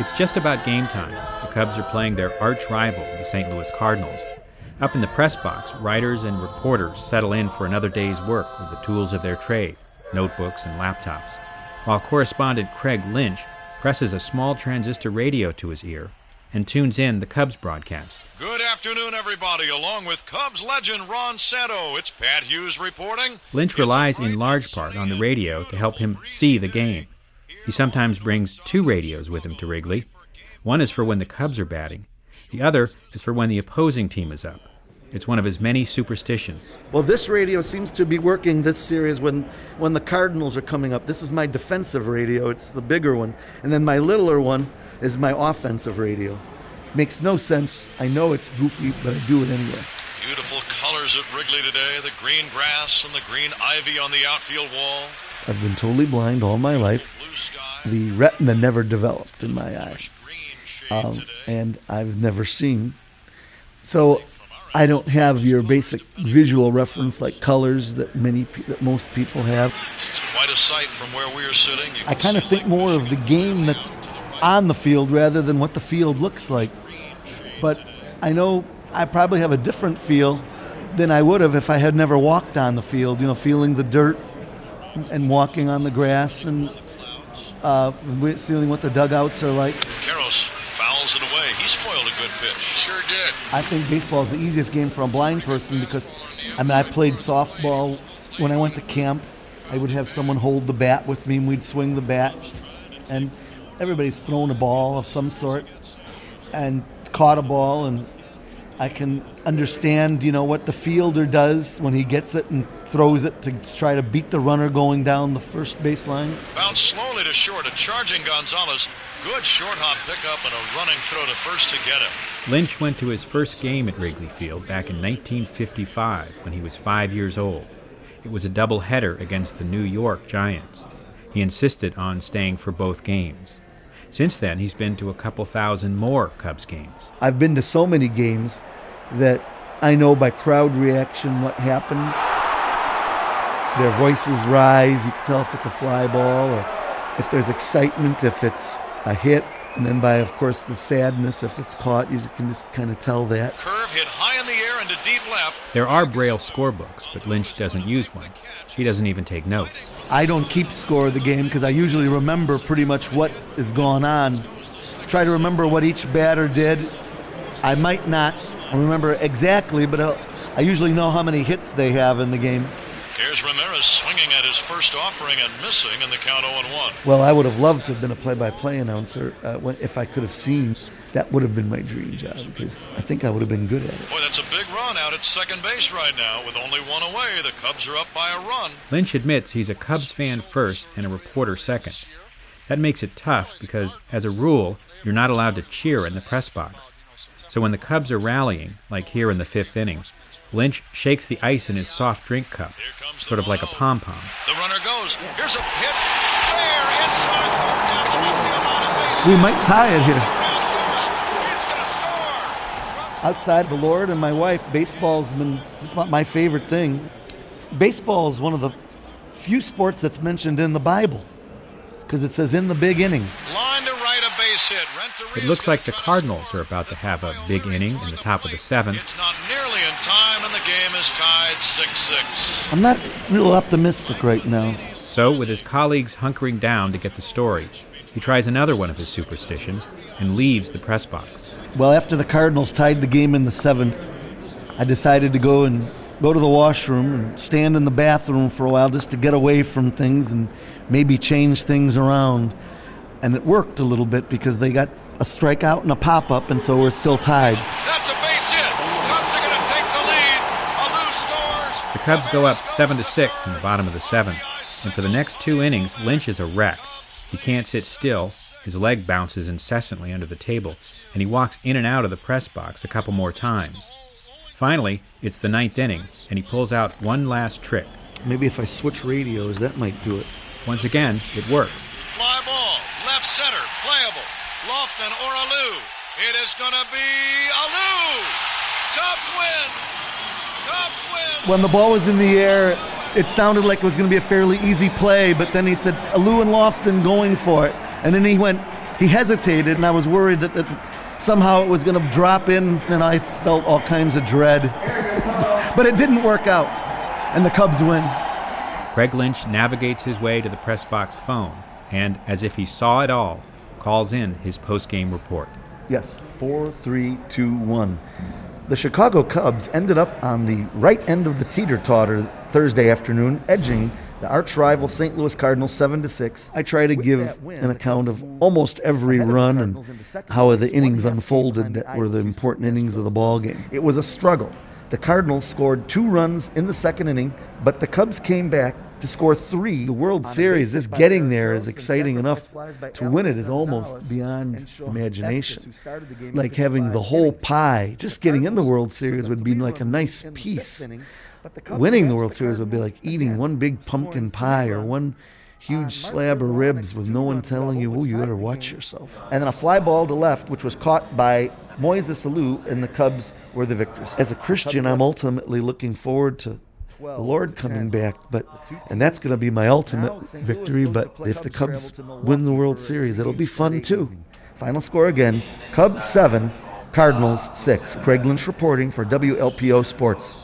It's just about game time. The Cubs are playing their arch rival, the St. Louis Cardinals. Up in the press box, writers and reporters settle in for another day's work with the tools of their trade notebooks and laptops, while correspondent Craig Lynch presses a small transistor radio to his ear and tunes in the Cubs broadcast. Good afternoon, everybody. Along with Cubs legend Ron Santo, it's Pat Hughes reporting. Lynch relies in large part on the radio to help him see the game. He sometimes brings two radios with him to Wrigley. One is for when the Cubs are batting, the other is for when the opposing team is up. It's one of his many superstitions. Well, this radio seems to be working this series when when the Cardinals are coming up. This is my defensive radio. It's the bigger one. And then my littler one is my offensive radio. Makes no sense. I know it's goofy, but I do it anyway. Beautiful colors at Wrigley today the green grass and the green ivy on the outfield wall. I've been totally blind all my life. The retina never developed in my eye, um, and I've never seen. So I don't have your basic visual reference like colors that many that most people have. It's quite a sight from where we are sitting. I kind of think more of the game that's on the field rather than what the field looks like. But I know I probably have a different feel than I would have if I had never walked on the field. You know, feeling the dirt and walking on the grass and uh, wi- seeing what the dugouts are like. Karros fouls it away. He spoiled a good pitch. Sure did. I think baseball is the easiest game for a blind person because, I mean, I played softball when I went to camp. I would have someone hold the bat with me, and we'd swing the bat, and everybody's thrown a ball of some sort, and caught a ball, and I can understand, you know, what the fielder does when he gets it and throws it to try to beat the runner going down the first baseline. Bounced slowly to short. A charging Gonzalez. Good short hop pickup and a running throw to first to get him. Lynch went to his first game at Wrigley Field back in 1955 when he was five years old. It was a doubleheader against the New York Giants. He insisted on staying for both games. Since then, he's been to a couple thousand more Cubs games. I've been to so many games that I know by crowd reaction what happens. Their voices rise. You can tell if it's a fly ball or if there's excitement, if it's a hit. And then by, of course, the sadness, if it's caught, you can just kind of tell that. Curve hit high in the air into deep left. There are Braille scorebooks, but Lynch doesn't use one. He doesn't even take notes. I don't keep score of the game because I usually remember pretty much what is going on. Try to remember what each batter did. I might not remember exactly, but I'll, I usually know how many hits they have in the game. Here's Ramirez swinging at his first offering and missing in the count 0 1. Well, I would have loved to have been a play-by-play announcer uh, when, if I could have seen. That would have been my dream job because I think I would have been good at it. Boy, that's a big run out at second base right now. With only one away, the Cubs are up by a run. Lynch admits he's a Cubs fan first and a reporter second. That makes it tough because, as a rule, you're not allowed to cheer in the press box. So when the Cubs are rallying, like here in the fifth inning, Lynch shakes the ice in his soft drink cup, sort of like a pom pom. The runner goes. Here's a hit. Fair inside. Down the left field line and base. We might tie it here. He's going. Outside the Lord and my wife, baseball's been just about my favorite thing. Baseball is one of the few sports that's mentioned in the Bible because it says in the big inning. Line It looks like the Cardinals are about to have a big inning in the top of the seventh. It's not nearly in time, and the game is tied 6 6. I'm not real optimistic right now. So, with his colleagues hunkering down to get the story, he tries another one of his superstitions and leaves the press box. Well, after the Cardinals tied the game in the seventh, I decided to go and go to the washroom and stand in the bathroom for a while just to get away from things and maybe change things around. And it worked a little bit because they got a strikeout and a pop up, and so we're still tied. That's a base hit. Cubs are going to take the lead. Alou scores. The Cubs go up 7 to 6 in the bottom of the seventh, and for the next two innings, Lynch is a wreck. He can't sit still, his leg bounces incessantly under the table, and he walks in and out of the press box a couple more times. Finally, it's the ninth inning, and he pulls out one last trick. Maybe if I switch radios, that might do it. Once again, it works. Fly ball. Left center. Playable. Lofton or Alou. It is going to be Alou. Cubs win. Cubs win. When the ball was in the air, it sounded like it was going to be a fairly easy play, but then he said, Alou and Lofton going for it. And then he went he hesitated, and I was worried that, that somehow it was going to drop in, and I felt all kinds of dread. but it didn't work out, and the Cubs win. Craig Lynch navigates his way to the press box phone and, as if he saw it all, calls in his post-game report. Yes, four, three, two, one. The Chicago Cubs ended up on the right end of the teeter-totter Thursday afternoon, edging the arch rival St. Louis Cardinals 7 to 6. I try to give an account of almost every run and how the innings unfolded that were the important innings of the ball game. It was a struggle. The Cardinals scored two runs in the second inning, but the Cubs came back to score three. The World Series, this getting there is exciting enough. To win it is almost beyond imagination. Like having the whole pie, just getting in the World Series would be like a nice piece. Winning the World Series would be like eating one big pumpkin pie or one huge slab of ribs with no one telling you, oh, you better watch yourself. And then a fly ball to left, which was caught by Moises Alou, and the Cubs were the victors. As a Christian, I'm ultimately looking forward to the Lord coming back, but and that's going to be my ultimate victory. But if the Cubs win the World Series, it'll be fun too. Final score again: Cubs seven, Cardinals six. Craig Lynch reporting for WLPO Sports.